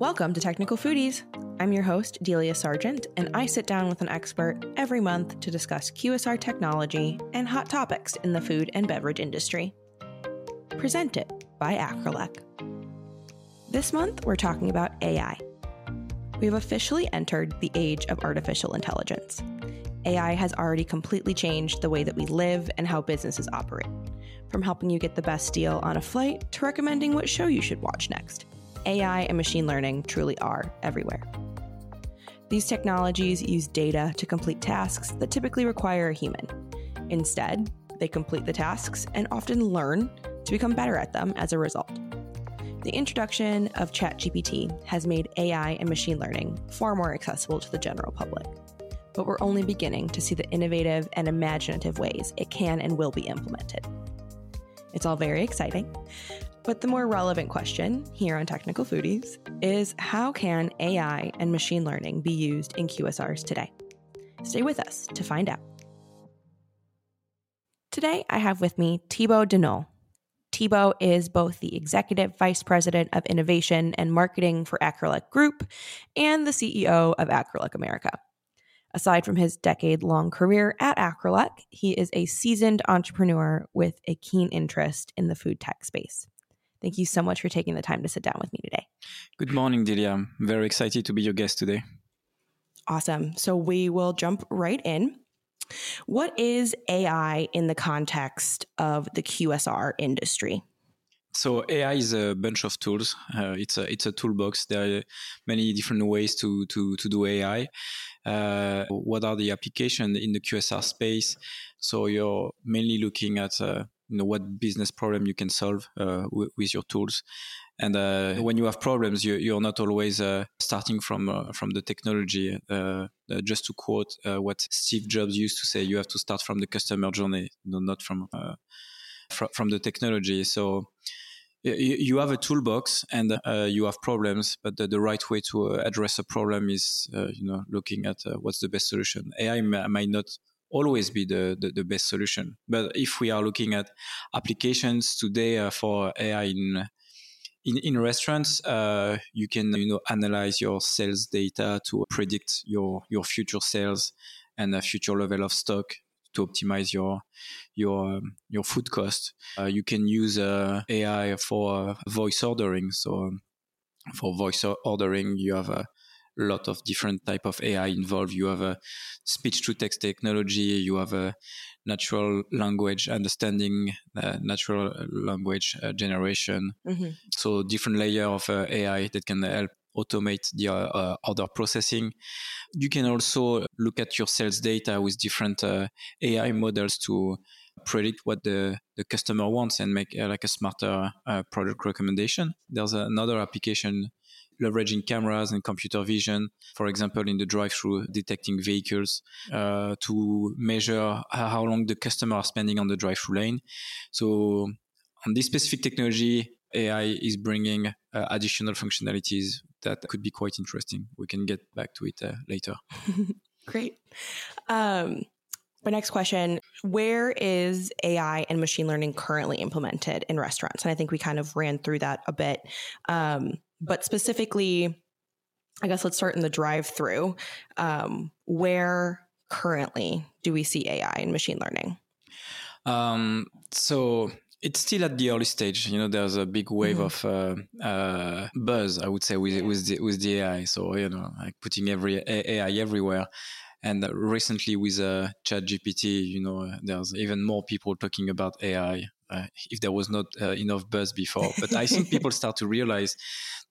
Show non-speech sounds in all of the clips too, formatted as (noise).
Welcome to Technical Foodies. I'm your host, Delia Sargeant, and I sit down with an expert every month to discuss QSR technology and hot topics in the food and beverage industry. Presented by Acrelec. This month, we're talking about AI. We've officially entered the age of artificial intelligence. AI has already completely changed the way that we live and how businesses operate, from helping you get the best deal on a flight to recommending what show you should watch next. AI and machine learning truly are everywhere. These technologies use data to complete tasks that typically require a human. Instead, they complete the tasks and often learn to become better at them as a result. The introduction of ChatGPT has made AI and machine learning far more accessible to the general public. But we're only beginning to see the innovative and imaginative ways it can and will be implemented. It's all very exciting. But the more relevant question here on Technical Foodies is how can AI and machine learning be used in QSRs today? Stay with us to find out. Today, I have with me Thibaud Denolle. Thibaud is both the Executive Vice President of Innovation and Marketing for Acrelec Group and the CEO of Acrelec America. Aside from his decade long career at Acrelec, he is a seasoned entrepreneur with a keen interest in the food tech space. Thank you so much for taking the time to sit down with me today. Good morning, Delia. I'm very excited to be your guest today. Awesome. So we will jump right in. What is AI in the context of the QSR industry? So AI is a bunch of tools. Uh, it's a it's a toolbox. There are many different ways to to to do AI. Uh, what are the applications in the QSR space? So you're mainly looking at uh, you know what business problem you can solve uh, w- with your tools. And uh, when you have problems you, are not always uh, starting from uh, from the technology uh, uh, just to quote what steve jobs used to say you have to start from the customer journey no, not from fr- from the technology. So you have a toolbox and you have problems but the, the, right way to address a problem is you know looking at what's the best solution. Ai might not always be the, the, the, best solution. But if we are looking at applications today uh, for AI in in, in restaurants, uh, you can you know analyze your sales data to predict your your future sales and a future level of stock to optimize your your um, your food cost. Uh, you can use uh, AI for voice ordering. So um, for voice ordering, you have a lot of different type of AI involved. You have a speech to text technology. You have a natural language understanding, uh, natural language uh, generation. Mm-hmm. So different layer of uh, AI that can help automate the uh, order processing. You can also look at your sales data with different uh, AI models to predict what the, the customer wants and make uh, like a smarter uh, product recommendation. There's another application leveraging cameras and computer vision, for example, in the drive-through, detecting vehicles uh, to measure how long the customer are spending on the drive-through lane. So on this specific technology, AI is bringing uh, additional functionalities that could be quite interesting. We can get back to it uh, later. (laughs) Great. Um, my next question Where is AI and machine learning currently implemented in restaurants? And I think we kind of ran through that a bit. Um, but specifically, I guess let's start in the drive through. Um, where currently do we see AI and machine learning? Um, so it's still at the early stage. You know, there's a big wave mm-hmm. of uh, uh, buzz, I would say, with with the, with the AI. So you know, like putting every AI everywhere. And recently with uh, ChatGPT, you know, there's even more people talking about AI. Uh, if there was not uh, enough buzz before, but I think people start to realize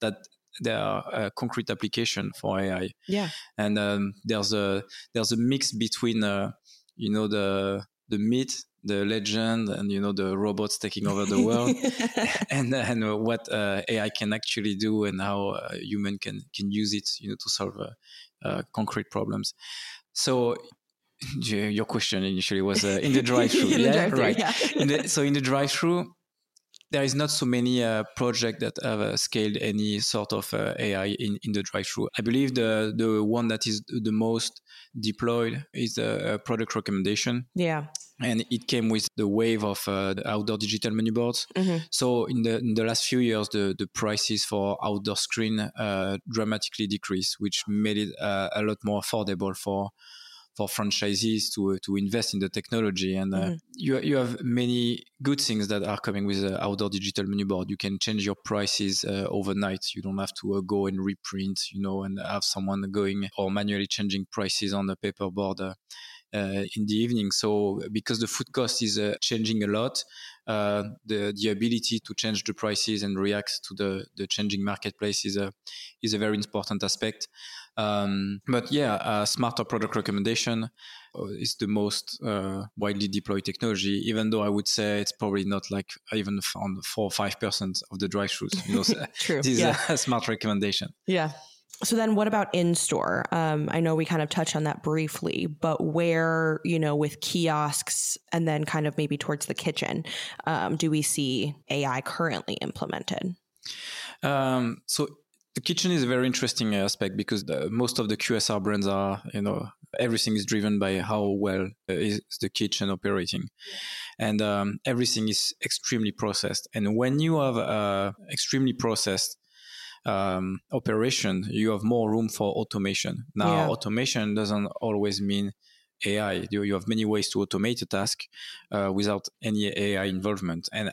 that there are a concrete application for AI. Yeah, and um, there's a there's a mix between uh, you know the the myth, the legend, and you know the robots taking over the world, (laughs) and and what uh, AI can actually do and how uh, human can can use it, you know, to solve uh, uh, concrete problems. So (laughs) your question initially was uh, in the drive-through, (laughs) yeah, drive right? Yeah. in the, so in the drive-through, there is not so many uh, projects that have uh, scaled any sort of uh, AI in, in the drive-through. I believe the the one that is the most deployed is the product recommendation. Yeah. And it came with the wave of uh, the outdoor digital menu boards. Mm-hmm. So in the in the last few years, the, the prices for outdoor screen uh, dramatically decreased, which made it uh, a lot more affordable for for franchisees to to invest in the technology. And uh, mm-hmm. you you have many good things that are coming with the outdoor digital menu board. You can change your prices uh, overnight. You don't have to uh, go and reprint, you know, and have someone going or manually changing prices on the paper board. Uh, uh, in the evening. So because the food cost is uh, changing a lot, uh, the the ability to change the prices and react to the the changing marketplace is a is a very important aspect. Um, but yeah, uh, smarter product recommendation uh, is the most uh, widely deployed technology. Even though I would say it's probably not like even on four or five percent of the drive-throughs. You know, (laughs) True. This yeah. is a (laughs) smart recommendation. Yeah. So then, what about in store? Um, I know we kind of touched on that briefly, but where you know with kiosks and then kind of maybe towards the kitchen, um, do we see AI currently implemented? Um, so the kitchen is a very interesting aspect because the, most of the QSR brands are, you know, everything is driven by how well uh, is the kitchen operating, and um, everything is extremely processed. And when you have uh, extremely processed um, operation, you have more room for automation. Now, yeah. automation doesn't always mean AI. You, you have many ways to automate a task uh, without any AI involvement, and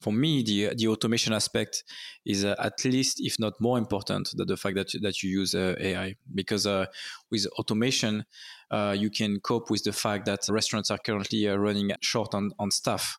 for me, the the automation aspect is uh, at least, if not more important, than the fact that you, that you use uh, AI. Because uh, with automation, uh, you can cope with the fact that restaurants are currently uh, running short on, on staff.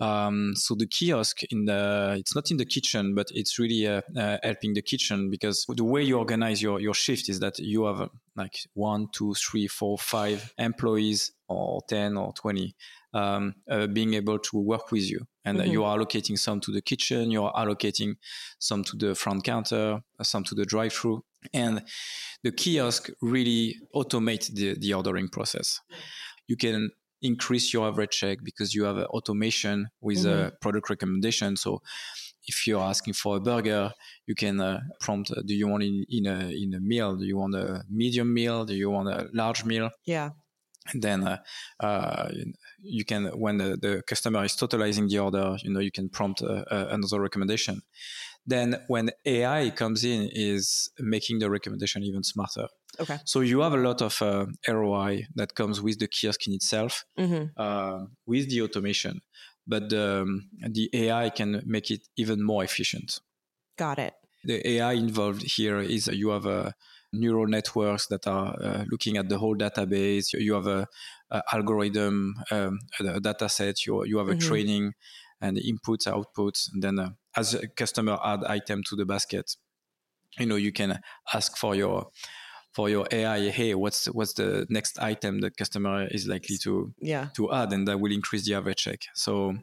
Um, so the kiosk in the it's not in the kitchen, but it's really uh, helping the kitchen because the way you organize your your shift is that you have like one, two, three, four, five employees or ten or twenty um, being able to work with you. And mm-hmm. you are allocating some to the kitchen, you are allocating some to the front counter, some to the drive through. And the kiosk really automate the, the ordering process. You can increase your average check because you have automation with mm-hmm. a product recommendation. So if you're asking for a burger, you can uh, prompt, uh, do you want it in a, in a meal? Do you want a medium meal? Do you want a large meal? Yeah. And then uh, uh, you can, when the, the, customer is totalizing the order, you know, you can prompt uh, uh, another recommendation. Then when AI comes in, is making the recommendation even smarter. Okay. So you have a lot of uh, ROI that comes with the kiosk in itself, mm-hmm. uh, with the automation, but um, the AI can make it even more efficient. Got it. The AI involved here is you have a neural networks that are uh, looking at the whole database. You have a, a algorithm, um, a data set. You you have a mm-hmm. training and inputs, outputs, and then uh, as a customer add item to the basket, you know you can ask for your for your AI, hey, what's what's the next item the customer is likely to yeah. to add, and that will increase the average check. So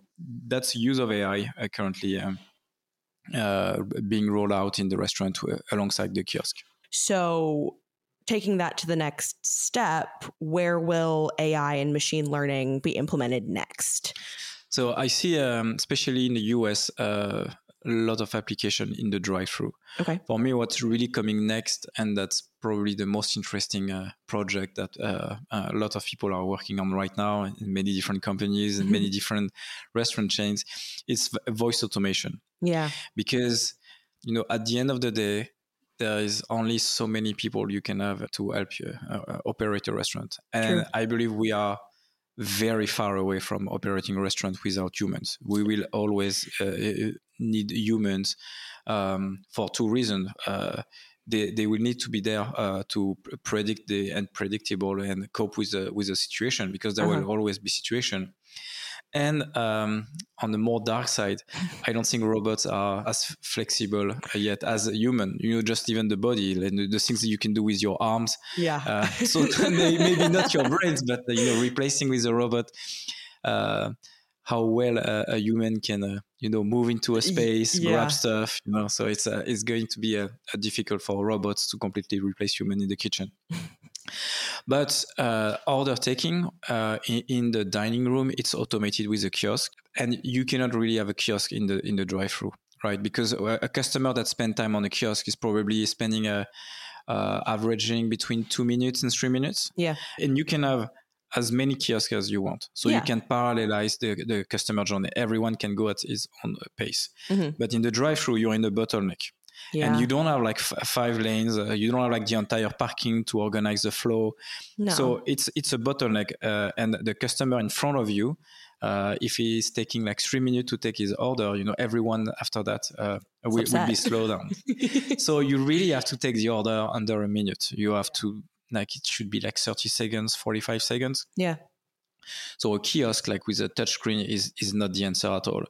that's use of AI uh, currently um, uh, being rolled out in the restaurant uh, alongside the kiosk. So, taking that to the next step, where will AI and machine learning be implemented next? So, I see, um, especially in the US, uh, a lot of application in the drive-through. Okay. For me, what's really coming next, and that's probably the most interesting uh, project that uh, a lot of people are working on right now in many different companies and many (laughs) different restaurant chains, is voice automation. Yeah. Because you know, at the end of the day, there is only so many people you can have to help you uh, uh, operate a restaurant. And True. I believe we are very far away from operating a restaurant without humans. We will always uh, uh need humans um, for two reasons. Uh, they, they will need to be there uh, to predict the unpredictable and cope with the with the situation because there uh-huh. will always be situation and um, on the more dark side, I don't think robots are as flexible yet as a human. You know, just even the body and the things that you can do with your arms. Yeah. Uh, so (laughs) maybe not your brains, but uh, you know, replacing with a robot. Uh, how well a, a human can, uh, you know, move into a space, yeah. grab stuff. You know, so it's uh, it's going to be uh, difficult for robots to completely replace human in the kitchen. But uh, order taking uh, in, in, the dining room, it's automated with a kiosk, and you cannot really have a kiosk in the in the drive-through, right? Because a customer that spend time on a kiosk is probably spending a uh, averaging between two minutes and three minutes. Yeah, and you can have as many kiosks as you want. So yeah. you can parallelize the, the customer journey. Everyone can go at his own pace. Mm-hmm. But in the drive-through, you're in the bottleneck. Yeah. And you don't have like f- five lanes. Uh, you don't have like the entire parking to organize the flow. No. So it's it's a bottleneck, uh, and the customer in front of you, uh, if he's taking like three minutes to take his order, you know everyone after that uh, will, will, be slowed down. (laughs) so you really have to take the order under a minute. You have to like it should be like 30 seconds 45 seconds yeah so a kiosk like with a touchscreen is is not the answer at all.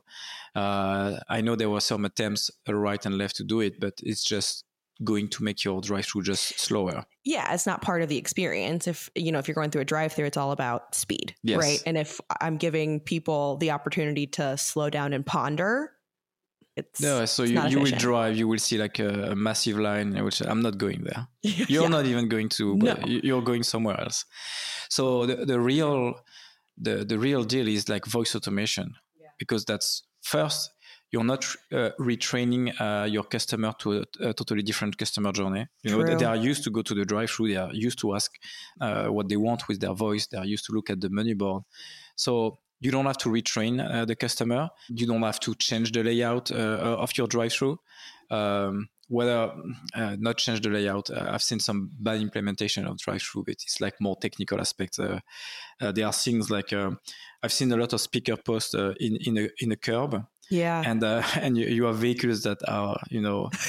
Uh, i know there were some attempts right and left to do it but it's just going to make your drive through just slower. Yeah it's not part of the experience. If you know if you're going through a drive through it's all about speed yes. right? And if i'm giving people the opportunity to slow down and ponder it's no so it's you, you will drive you will see like a, a massive line which i'm not going there. (laughs) You're yeah. not even going to no. you're going somewhere else. So the, the real the, the real deal is like voice automation yeah. because that's first you're not uh, retraining uh, your customer to a, a, totally different customer journey. You know, they are used to go to the drive-through. They are used to ask uh, what they want with their voice. They are used to look at the menu board. So you don't have to retrain uh, the customer. You don't have to change the layout uh of your drive-through. Um, whether uh, not change the layout, uh, I've seen some bad implementation of drive-through. But it's like more technical aspects. Uh, there are things like I've seen a lot of speaker posts in in a in a curb. Yeah, and (laughs) and you, you, have vehicles that are you know. (laughs)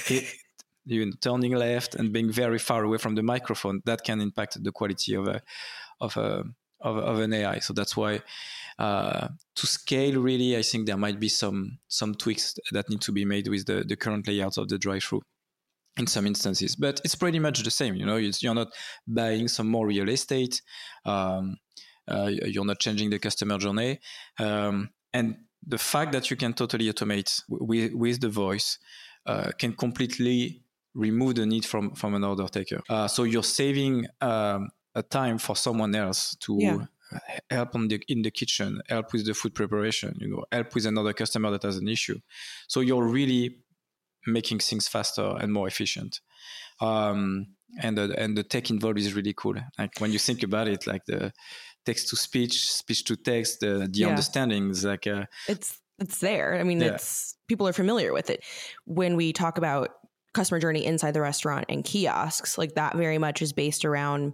you turning left and being very far away from the microphone that can impact the quality of a of a of, of an AI. So that's why uh, to scale, really, I think there might be some some tweaks that need to be made with the, the current layouts of the drive-through in some instances. But it's pretty much the same. You know, you're not buying some more real estate. Um, uh, you're not changing the customer journey, um, and the fact that you can totally automate with with the voice uh, can completely remove the need from from an order taker. Uh, so you're saving um, a time for someone else to yeah. Help on the in the kitchen, help with the food preparation, you know, help with another customer that has an issue. So you're really making things faster and more efficient. Um, and the, and the tech involved is really cool. Like when you think about it, like the text to speech, speech to text, the, the yeah. understanding is like a, it's it's there. I mean, yeah. it's people are familiar with it. When we talk about customer journey inside the restaurant and kiosks, like that very much is based around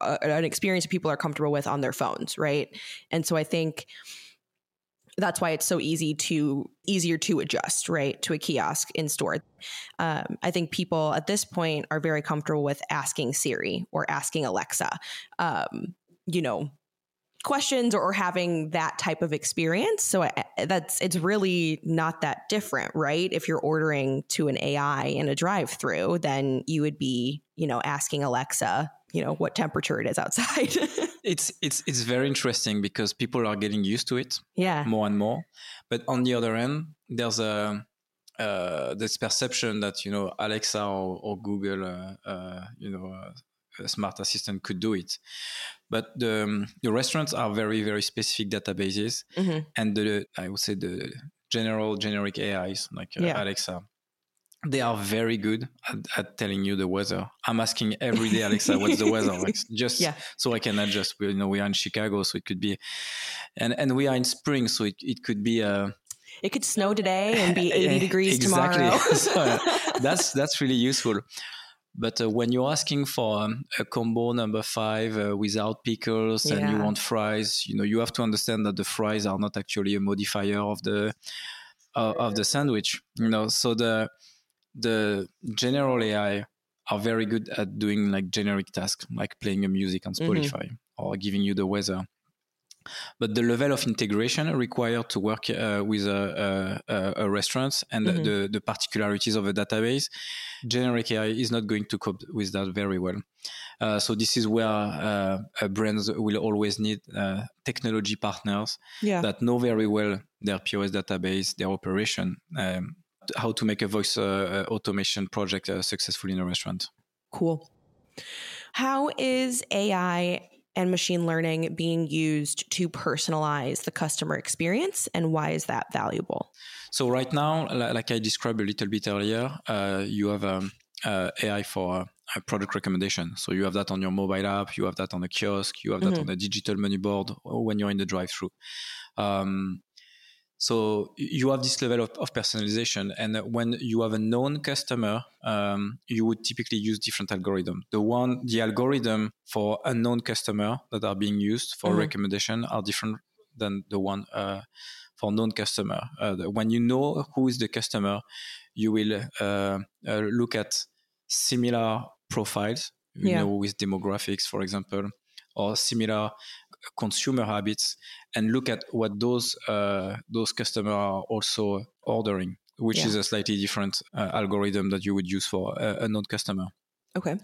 an experience people are comfortable with on their phones, right? And so I think that's why it's so easy to easier to adjust right to a kiosk in store. Um, i think people at this point are very comfortable with asking siri or asking alexa um, you know questions or having that type of experience. So I, that's it's really not that different right? If you're ordering to an ai in a drive through then you would be you know asking alexa you know what temperature it is outside (laughs) it's it's it's very interesting because people are getting used to it yeah more and more but on the other end there's a uh, this perception that you know alexa or, or google uh, uh, you know uh, a smart assistant could do it but the, um, the restaurants are very very specific databases mm-hmm. and the i would say the general generic ais like uh, yeah. alexa they are very good at, at, telling you the weather. I'm asking every day, Alexa, what's the weather? Like (laughs) just yeah. so I can adjust. We, you know, we are in Chicago, so it could be, and and we are in spring, so it, it could be. Uh, it could snow today and be (laughs) 80 degrees exactly. tomorrow. (laughs) so, uh, that's that's really useful. But uh, when you're asking for um, a combo number five uh, without pickles yeah. and you want fries, you know, you have to understand that the fries are not actually a modifier of the uh, of the sandwich. You know, so the the general AI are very good at doing like generic tasks, like playing a music on mm-hmm. Spotify mm-hmm. or giving you the weather. But the level of integration required to work uh, with a, a, a, restaurant and mm-hmm. the, the particularities of a database, generic AI is not going to cope with that very well. Uh, so this is where uh, brands will always need uh, technology partners yeah. that know very well their POS database, their operation, um, how to make a voice uh, uh, automation project uh, successful in a restaurant. Cool. How is AI and machine learning being used to personalize the customer experience, and why is that valuable? So right now, like I described a little bit earlier, uh, you have um, uh, AI for uh, product recommendation. So you have that on your mobile app, you have that on a kiosk, you have that mm-hmm. on a digital menu board or when you're in the drive-through. Um, so you have this level of, of, personalization, and when you have a known customer, um, you would typically use different algorithm. The one, the algorithm for unknown customer that are being used for mm-hmm. recommendation are different than the one uh, for known customer. Uh, when you know who is the customer, you will uh, uh look at similar profiles. You yeah. know, with demographics, for example, or similar consumer habits and look at what those uh, those customers are also ordering, which yeah. is a slightly different uh, algorithm that you would use for a, a non-customer. Okay.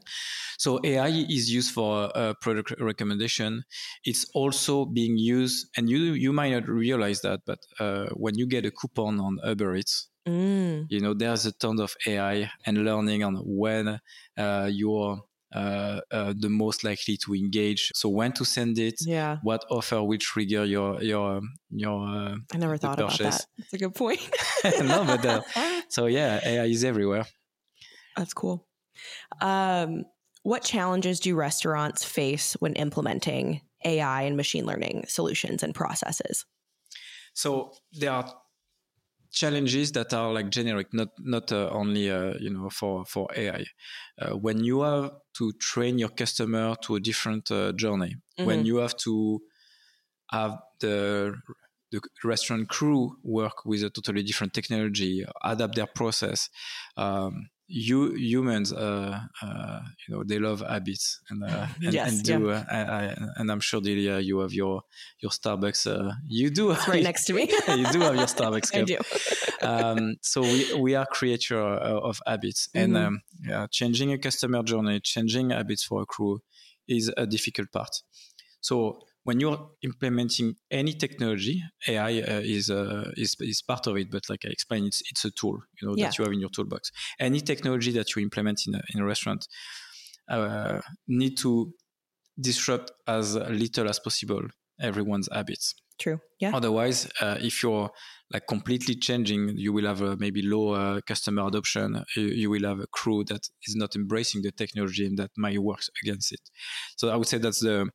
So AI is used for uh, product recommendation. It's also being used, and you you might not realize that, but uh, when you get a coupon on Uber Eats, mm. you know there's a ton of AI and learning on when uh, your uh, uh, the most likely to engage. So when to send it, yeah. what offer will trigger your your your. Uh, I never thought purchase. about that. That's a good point. (laughs) no, but uh, (laughs) so yeah, AI is everywhere. That's cool. Um, what challenges do restaurants face when implementing AI and machine learning solutions and processes? So there are challenges that are like generic, not not uh, only uh, you know for for AI. Uh, when you have to train your customer to a different uh, journey, mm-hmm. when you have to have the the restaurant crew work with a totally different technology, adapt their process. Um, you humans, uh, uh, you know, they love habits and uh, (laughs) and, yes, and do. Yeah. I, I, and I'm sure, Delia, you have your your Starbucks. Uh, you do it's right (laughs) next to me. (laughs) you do have your Starbucks cup. I do. um, so we we are creature of habits, mm-hmm. and um, yeah, changing a customer journey, changing habits for a crew is a difficult part. So when you're implementing any technology, AI uh, is, uh, is is part of it. But like I explained, it's it's a tool, you know, yeah. that you have in your toolbox. Any technology that you implement in a, in a restaurant uh, need to disrupt as little as possible everyone's habits. True. Yeah. Otherwise, uh, if you're like completely changing, you will have a maybe low uh, customer adoption. You, you, will have a crew that is not embracing the technology and that might work against it. So I would say that's the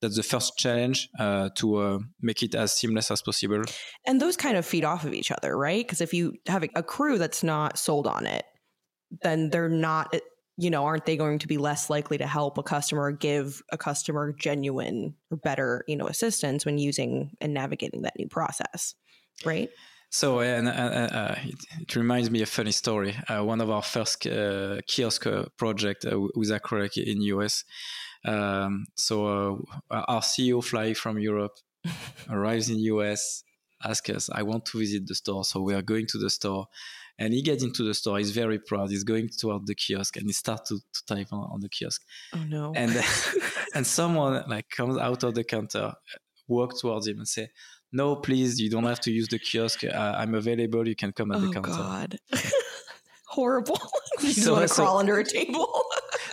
that's the first challenge uh, to uh, make it as seamless as possible. And those kind of feed off of each other, right? Because if you have a crew that's not sold on it, then they're not, you know, aren't they going to be less likely to help a customer, give a customer genuine or better, you know, assistance when using and navigating that new process, right? So, and uh, uh, it, it, reminds me of a funny story. Uh, one of our first uh, kiosk uh, project with Acrelec in US, um, so uh, our CEO fly from Europe, (laughs) arrives in US, asks us, "I want to visit the store." So we are going to the store, and he gets into the store. He's very proud. He's going toward the kiosk, and he starts to, to type on, on, the kiosk. Oh no! And (laughs) and someone like comes out of the counter, walk towards him, and say. No, please, you don't have to use the kiosk. Uh, I'm available. You can come at oh, the counter. God. (laughs) Horrible. you so, want to crawl under a table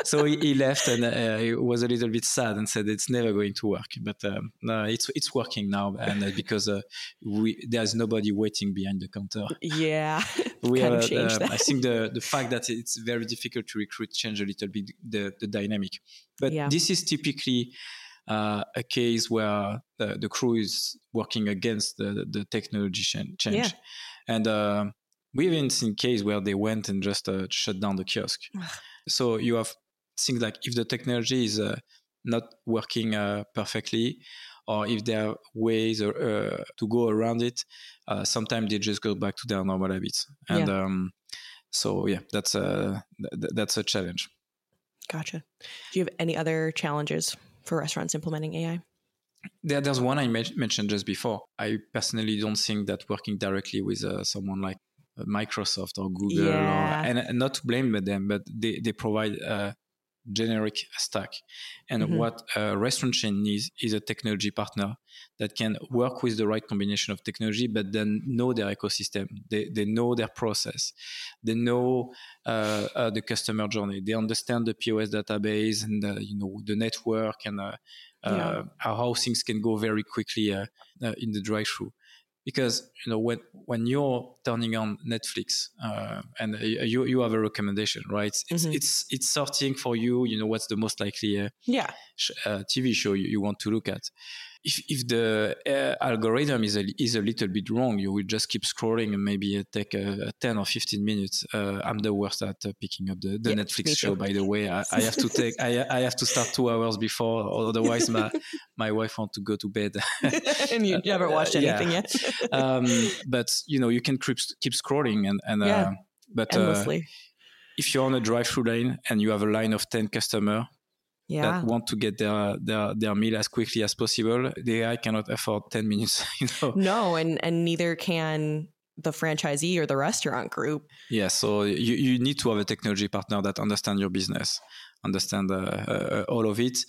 so he, he, left and uh, he was a little bit sad and said it's never going to work. But um, no, it's it's working now, and uh, because uh, we there's nobody waiting behind the counter. Yeah, (laughs) we of uh, I think the the fact that it's very difficult to recruit change a little bit the the dynamic. But yeah. this is typically. Uh, a case where the, the, crew is working against the, the technology change. Yeah. And uh, we've even seen case where they went and just uh, shut down the kiosk. so you have things like if the technology is uh, not working uh, perfectly or if there are ways or, uh, to go around it uh, sometimes they just go back to their normal habits and yeah. um, so yeah that's a th- that's a challenge gotcha do you have any other challenges for restaurants implementing ai there, there's one I mentioned just before. I personally don't think that working directly with uh, someone like uh, Microsoft or Google, yeah. or, and, not to blame them, but they, they provide generic stack. And mm-hmm. what a restaurant chain needs is a technology partner that can work with the right combination of technology, but then know their ecosystem. They, they know their process. They know uh, uh, the customer journey. They understand the POS database and uh, you know the network and uh, yeah. how things can go very quickly uh, uh, in the drive-through because you know when when you're turning on Netflix uh, and uh, you you have a recommendation, right? It's mm-hmm. it's it's sorting for you. You know what's the most likely uh, yeah sh- uh, TV show you, you, want to look at if, if the uh, algorithm is a, is a little bit wrong, you will just keep scrolling and maybe take a, a 10 or 15 minutes. Uh, I'm the worst at uh, picking up the, the yeah, Netflix show, by the way. I, I have to take, I, I have to start two hours before, otherwise my, (laughs) my wife wants to go to bed. (laughs) and you, (laughs) haven't watched anything yeah. yet. um, but you know, you can keep, keep scrolling and, and, yeah. Uh, but, uh, if you're on a drive-through lane and you have a line of 10 customer yeah. that want to get their, their their meal as quickly as possible. The AI cannot afford ten minutes. (laughs) You know. No, and and neither can the franchisee or the restaurant group. Yeah, so you, you need to have a technology partner that understand your business, understand uh, uh, all of it,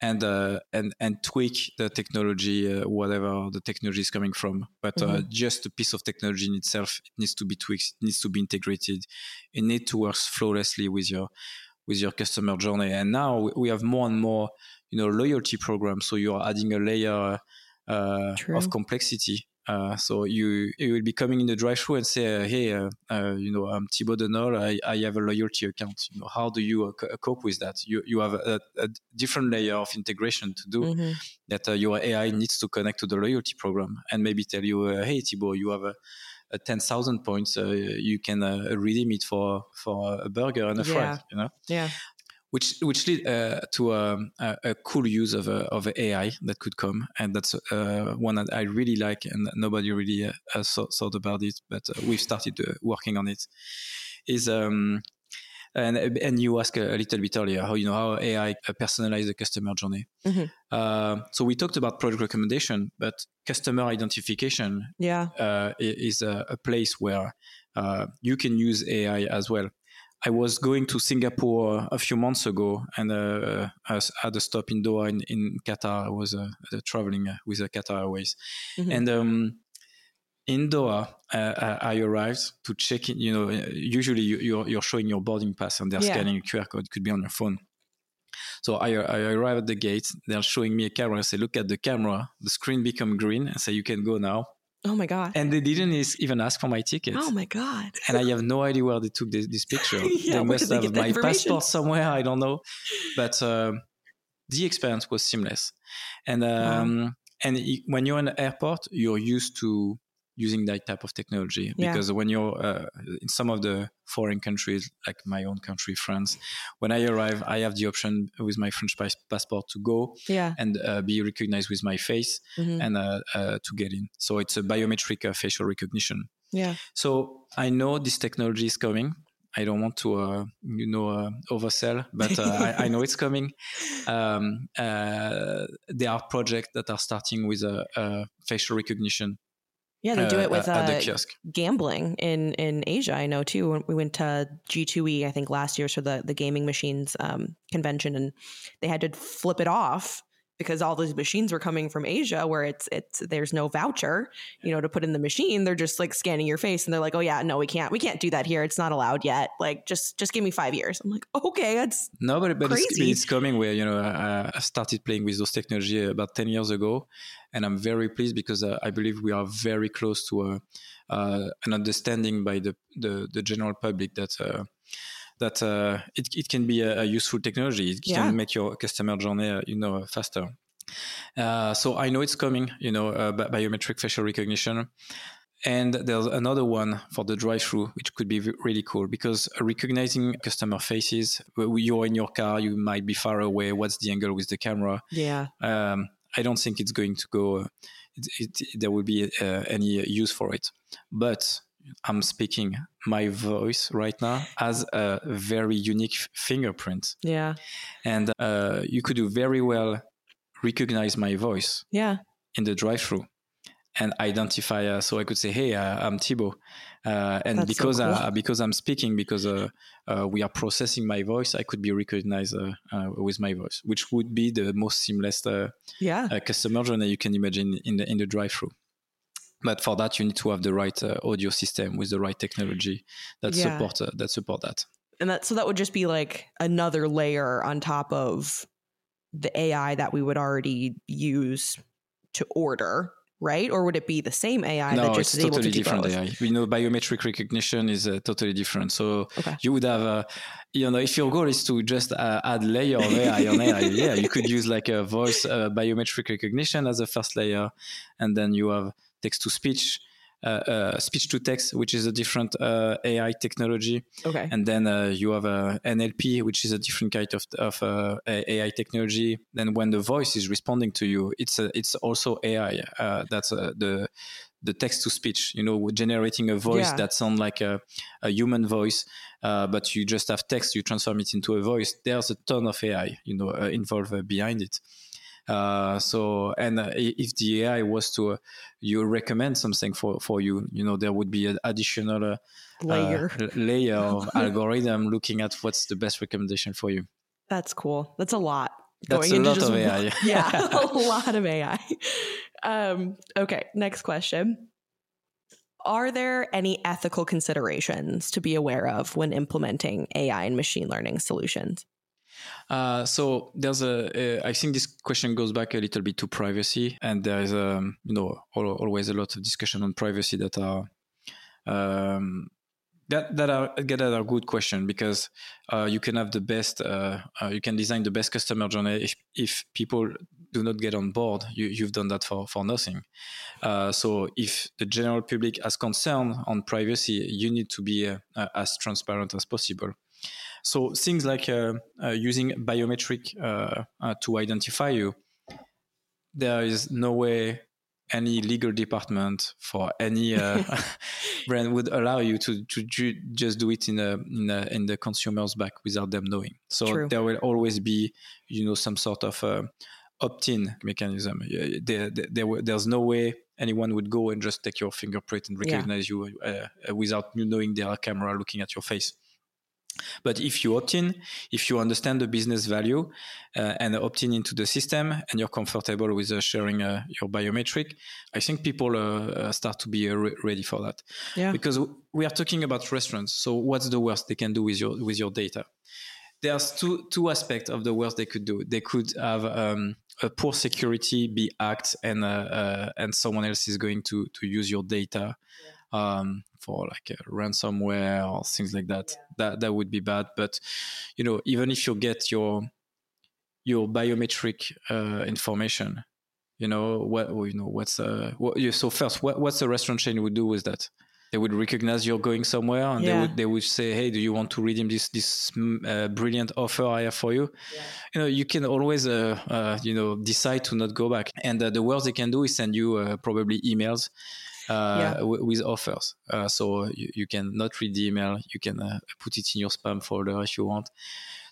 and uh, and and tweak the technology, uh, whatever the technology is coming from. But uh, mm-hmm. just a piece of technology in itself it needs to be tweaked, it needs to be integrated, it needs to work flawlessly with your with your customer journey. And now we have more and more, you know, loyalty programs. So you're adding a layer uh, of complexity. Uh, so you you will be coming in the drive-through and say, uh, "Hey, uh, uh, you know, I'm Thibaud Denolle. I, I have a loyalty account. You know, how do you uh, c- cope with that? You you have a, a, different layer of integration to do mm-hmm. that your AI needs to connect to the loyalty program and maybe tell you, "Hey, Thibaud, you have a uh, 10,000 points, uh, you can uh, redeem it for for a burger and a yeah. fry. You know. Yeah which which lead uh, to um, a, a, cool use of a, of AI that could come, and that's uh, one that I really like, and nobody really uh, thought about it, but we've started working on it. Is um, and and you asked a, little bit earlier how you know how AI personalize the customer journey. Mm-hmm. Uh, so we talked about product recommendation, but customer identification yeah. uh, is a, a, place where uh, you can use AI as well. I was going to Singapore a few months ago and uh, I had a stop in Doha in, in Qatar. I was uh, traveling with Qatar Airways. Mm-hmm. And um, in Doha, uh, I arrived to check in. You know, usually you, are you're, you're showing your boarding pass and they're yeah. scanning a QR code. It could be on your phone. So I, I arrive at the gate. They're showing me a camera. I say, look at the camera. The screen become green. and say, you can go now. Oh my god! And they didn't even ask for my ticket. Oh my god! and I have no idea where they took this, this picture. (laughs) yeah, they must have my passport somewhere. I don't know, but uh, the experience was seamless. And um, wow. and when you're in the airport, you're used to using that type of technology yeah. because when you're uh, in some of the foreign countries like my own country france when i arrive i have the option with my french passport to go yeah. and uh, be recognized with my face mm-hmm. and uh, uh to get in so it's a biometric uh, facial recognition yeah so i know this technology is coming I don't want to, uh, you know, uh, oversell, but uh, I, I, know it's coming. (laughs) Um, uh, there are projects that are starting with a, facial recognition yeah, they do it uh, with uh, gambling in in Asia. I know too. We went to G2E, I think last year for the the gaming machines um, convention, and they had to flip it off because all these machines were coming from Asia where it's it's there's no voucher, you know, to put in the machine. They're just like scanning your face and they're like, "Oh yeah, no, we can't. We can't do that here. It's not allowed yet. Like just just give me 5 years." I'm like, "Okay, that's No, but, but it's, it's, coming where, you know, I, I, started playing with those technology about 10 years ago and I'm very pleased because uh, I believe we are very close to a, uh, an understanding by the, the, the general public that uh, that uh, it, it can be a, a useful technology. It yeah. can make your customer journey, uh, you know, faster. Uh, so I know it's coming, you know, uh, biometric facial recognition. And there's another one for the drive-through, which could be really cool because recognizing customer faces, you're in your car, you might be far away. What's the angle with the camera? Yeah. Um, I don't think it's going to go. It, it, there will be uh, any use for it. But I'm speaking my voice right now has a very unique fingerprint. Yeah. And uh, you could do very well recognize my voice. Yeah. In the drive-through. and identify. Uh, so I could say, "Hey, uh, I'm Thibaud," uh, and That's so because cool. uh, because I'm speaking, because uh, uh, we are processing my voice, I could be recognized uh, uh, with my voice, which would be the most seamless uh, Yeah. uh, customer journey you can imagine in the in the drive-through. But for that, you need to have the right uh, audio system with the right technology that Yeah. support uh, that support that. And that so that would just be like another layer on top of the AI that we would already use to order, right? Or would it be the same AI that just it's is able totally to different both? AI. We know biometric recognition is uh, totally different. So Okay. you would have, uh, you know, if your goal is to just uh, add layer of AI on AI, yeah, you could use like a voice uh, biometric recognition as a first layer, and then you have text to speech. Uh, uh, speech to text, which is a different uh, AI technology, Okay. and then uh, you have a NLP, which is a different kind of, of uh, AI technology. Then when the voice is responding to you, it's a, it's also AI. Uh, that's uh, the the text to speech. You know, generating a voice Yeah. that sounds like a, a human voice, uh, but you just have text. You transform it into a voice. There's a ton of AI, you know, uh, involved uh, behind it. Uh, so, and uh, if the AI was to uh, you recommend something for, for you, you know, there would be an additional uh, Layer. uh, layer of (laughs) algorithm looking at what's the best recommendation for you. That's cool. That's a lot. That's going a into lot just of one- (laughs) yeah, (laughs) a lot of AI. Um, okay, next question. Are there any ethical considerations to be aware of when implementing AI and machine learning solutions? Uh, so there's a, uh, I think this question goes back a little bit to privacy, and there is, um, you know, al- always a lot of discussion on privacy that are, um, that that are that are a good question because uh, you can have the best, uh, uh, you can design the best customer journey if if people do not get on board, you, you've done that for for nothing. Uh, so if the general public has concern on privacy, you need to be uh, as transparent as possible. So things like uh, uh, using biometric uh, uh, to identify you, there is no way any legal department for any uh, (laughs) brand would allow you to, to ju- just do it in a, in a, in the consumer's back without them knowing. So True. there will always be, you know, some sort of uh, opt-in mechanism. There, there, there, there's no way anyone would go and just take your fingerprint and Yeah. recognize you uh, uh, without you knowing there are camera looking at your face. But if you opt in, if you understand the business value uh, and opt in into the system and you're comfortable with uh, sharing uh, your biometric, I think people uh, uh, start to be uh, re- ready for that. Yeah. Because w- we are talking about restaurants. So what's the worst they can do with your with your data? There's two two aspects of the worst they could do. They could have um, a poor security be hacked and uh, uh, and someone else is going to to use your data um, for like a ransomware or things like that. That that would be bad. But you know, even if you get your your biometric uh, information, you know what you know what's uh, what, you, so first what, what's the restaurant chain would do with that? They would recognize you're going somewhere, and they would they would say, "Hey, do you want to redeem this this mm, uh, brilliant offer I have for you?" You know, you can always uh, uh, you know decide to not go back, and uh, the worst they can do is send you uh, probably emails uh, Yeah. w- with offers. Uh, so you, you can not read the email. You can uh, put it in your spam folder if you want.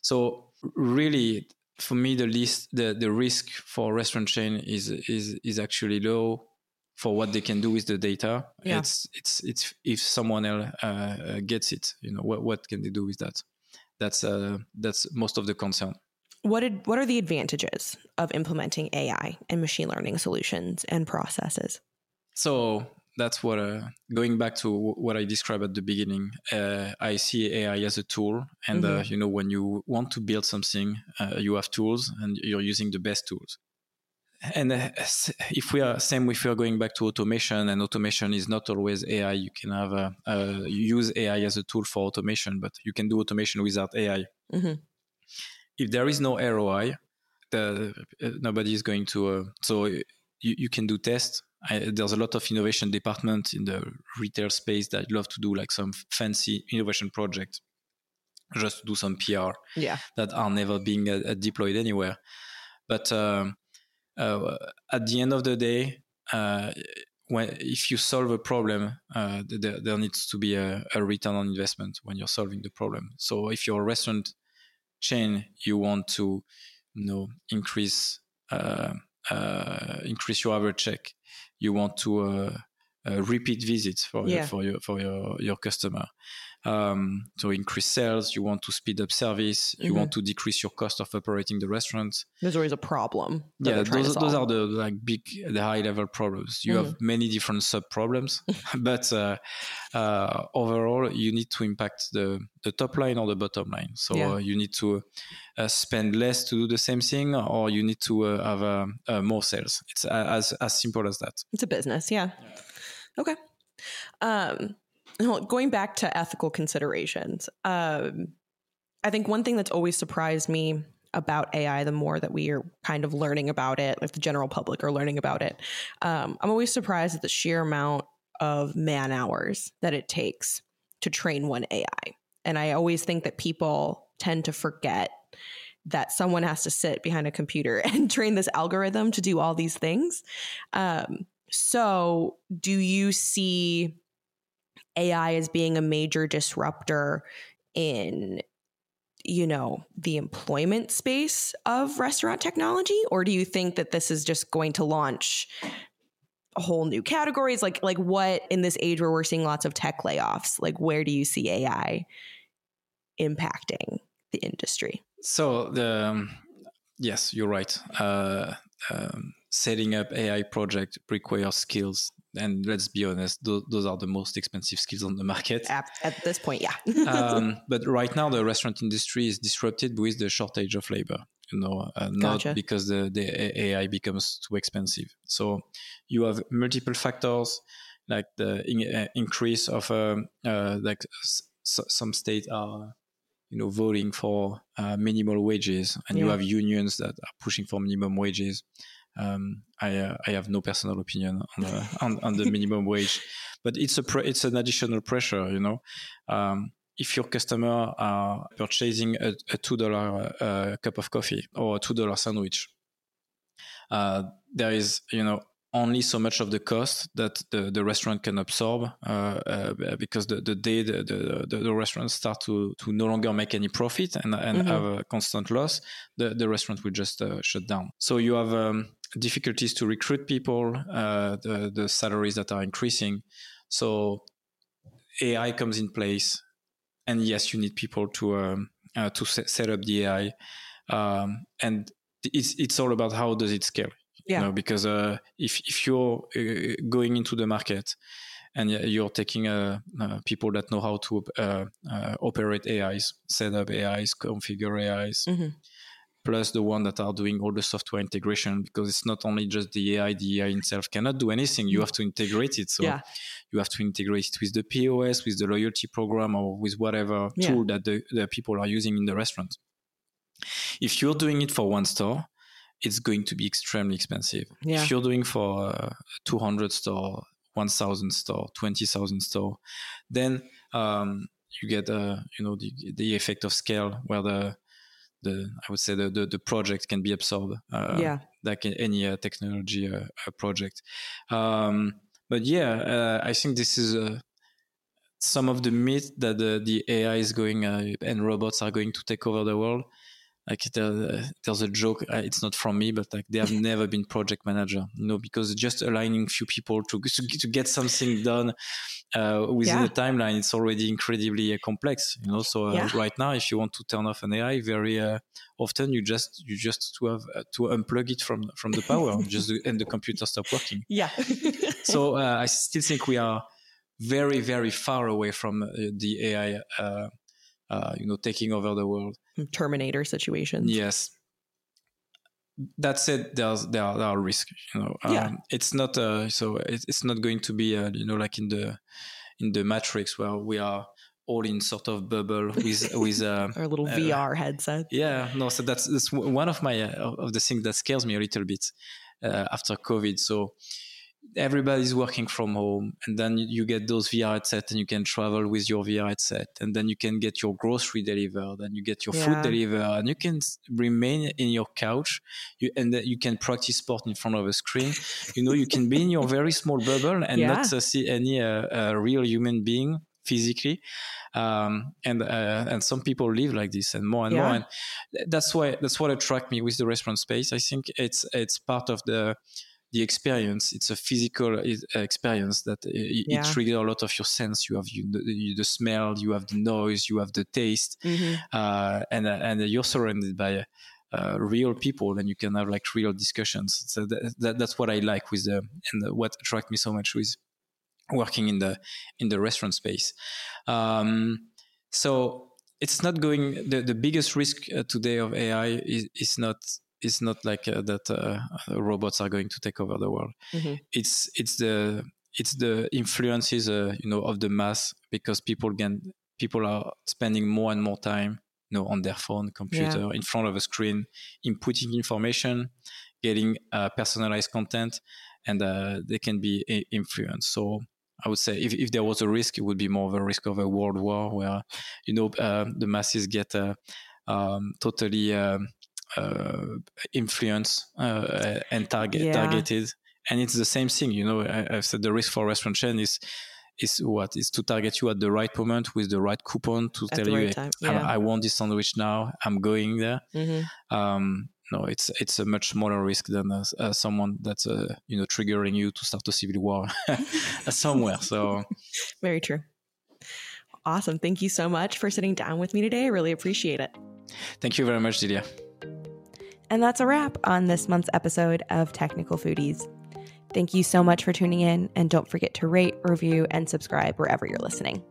So really, for me, the least the, the risk for restaurant chain is is is actually low for what they can do with the data. Yeah. It's it's it's if someone else uh, uh, gets it, you know, what what can they do with that? That's uh, that's most of the concern. What did what are the advantages of implementing AI and machine learning solutions and processes? So that's what uh, going back to what I described at the beginning. Uh, I see AI as a tool, and uh, you know when you want to build something, uh, you have tools, and you're using the best tools. And uh, if we are same, if we are going back to automation, and automation is not always AI, you can have a, uh, use AI as a tool for automation, but you can do automation without AI. Mhm. If there is no ROI, the, uh, nobody is going to. Uh, so you, you can do tests. I, there's a lot of innovation department in the retail space that love to do like some fancy innovation project, just to do some PR Yeah. that are never being uh, deployed anywhere. But um, uh, at the end of the day, uh, when if you solve a problem, uh, there, there needs to be a, a return on investment when you're solving the problem. So if you're a restaurant chain, you want to, you know, increase uh, uh, Uh, increase your average check. You want to uh, uh, repeat visits for Yeah. your, for your for your your customer. Um, to increase sales, you want to speed up service. You Mhm. want to decrease your cost of operating the restaurant. There's always a problem. Yeah, we're trying to those, those are the like big, the high level problems. You have many different sub problems, (laughs) but uh, uh, overall, you need to impact the the top line or the bottom line. So Yeah. uh, you need to uh, spend less to do the same thing, or you need to uh, have uh, uh, more sales. It's as as simple as that. It's a business, yeah. Okay. Um, going back to ethical considerations, um, I think one thing that's always surprised me about AI, the more that we are kind of learning about it, like the general public are learning about it, um, I'm always surprised at the sheer amount of man hours that it takes to train one AI. And I always think that people tend to forget that someone has to sit behind a computer (laughs) and train this algorithm to do all these things. Um, so, do you see AI as being a major disruptor in, you know, the employment space of restaurant technology, or do you think that this is just going to launch a whole new categories? Like, like what in this age where we're seeing lots of tech layoffs? Like, where do you see AI impacting the industry? So the um, yes, you're right. Uh, um, setting up AI project requires skills, and let's be honest, those, those are the most expensive skills on the market. At, at this point, yeah. (laughs) um, (laughs) but right now, the restaurant industry is disrupted with the shortage of labor. You know, uh, not Gotcha. because the, the AI becomes too expensive. So you have multiple factors, like the in, uh, increase of um, uh, like s- some states are, you know, voting for uh, minimal wages, and you have unions that are pushing for minimum wages. Um, I uh, I have no personal opinion on the on, on the minimum wage, but it's a pre- it's an additional pressure. You know, um, if your customer are purchasing a, a two dollar uh, cup of coffee or a two dollar sandwich, uh, there is you know only so much of the cost that the, the restaurant can absorb uh, uh, because the, the day the, the, the, restaurants start to, to no longer make any profit and, and Mhm. have a constant loss, the, the restaurant will just uh, shut down. So you have um, difficulties to recruit people, uh, the, the salaries that are increasing. So AI comes in place, and yes, you need people to um, uh, to set, set up the AI, um, and it's it's all about how does it scale. Yeah. You know, because uh, if if you're uh, going into the market and you're taking uh, uh, people that know how to operate AIs, set up AIs, configure AIs, Mhm. Plus the one that are doing all the software integration, because it's not only just the AI. The AI itself cannot do anything. You have to integrate it. So Yeah. you have to integrate it with the POS, with the loyalty program, or with whatever Yeah. tool that the, the people are using in the restaurant. If you're doing it for one store, it's going to be extremely expensive. Yeah. If you're doing for uh, 200 store, 1,000 store, 20,000 store, then um, you get uh, you know the, the effect of scale where the the I would say the the, the project can be absorbed uh, yeah. like any uh, technology uh, project. Um, but yeah, uh, I think this is uh, some of the myth that the, the AI is going uh, and robots are going to take over the world. Like there, there's a joke. Uh, it's not from me, but like they have (laughs) never been project manager, you know, because just aligning few people to to, to get something done uh, within Yeah. a timeline, it's already incredibly uh, complex, you know. So uh, Yeah. right now, if you want to turn off an AI, very uh, often you just you just to have uh, to unplug it from from the power, (laughs) just and the computer stop working. Yeah. (laughs) So uh, I still think we are very very far away from uh, the AI, uh, you know, taking over the world. Terminator situations. Yes. That said, there's there are, there are risks. You know, Yeah. um, it's not uh, so it's, it's not going to be uh, you know like in the in the Matrix where we are all in sort of bubble with (laughs) with uh, Our little Uh, VR headset. yeah no so that's that's one of my uh, of the things that scares me a little bit uh, after covid so everybody's working from home and then you get those vr headset and you can travel with your vr headset and then you can get your grocery delivered and you get your Yeah. food delivered and you can remain in your couch you and you can practice sport in front of a screen you know you can be in your (laughs) very small bubble and Yeah. not uh, see any uh, uh, real human being physically um, and uh, and some people live like this and more and Yeah. more and that's why that's what attracted me with the restaurant space i think it's it's part of the the experience it's a physical experience that uh, it, Yeah. it triggers a lot of your sense you have you, the, the smell you have the noise you have the taste Mhm. uh, and uh, and you're surrounded by uh, real people and you can have like real discussions so that, that, that's what i like with the and what attracted me so much with working in the in the restaurant space um, so it's not going the, the biggest risk uh, today of ai is, is not is not like uh, that uh, robots are going to take over the world. Mhm. it's it's the it's the influences uh, you know of the mass because people can people are spending more and more time you know on their phone computer in front of a screen inputting information getting uh, personalized content and uh, they can be i- influenced. So i would say if, if there was a risk it would be more of a risk of a world war where you know uh, the masses get uh, um, totally um, uh, influenced uh, and target Yeah. targeted and it's the same thing you know I, i've said the risk for restaurant chain is is what is to target you at the right moment with the right coupon to At tell you right "Hey. I- Yeah. I, want this sandwich now i'm going there Mhm. um, no it's it's a much smaller risk than uh, uh, someone that's uh, you know triggering you to start a civil war (laughs) somewhere so (laughs) Very true. Awesome. Thank you so much for sitting down with me today. I really appreciate it. thank you very much Delia. And that's a wrap on this month's episode of Technical Foodies. Thank you so much for tuning in, and don't forget to rate, review, and subscribe wherever you're listening.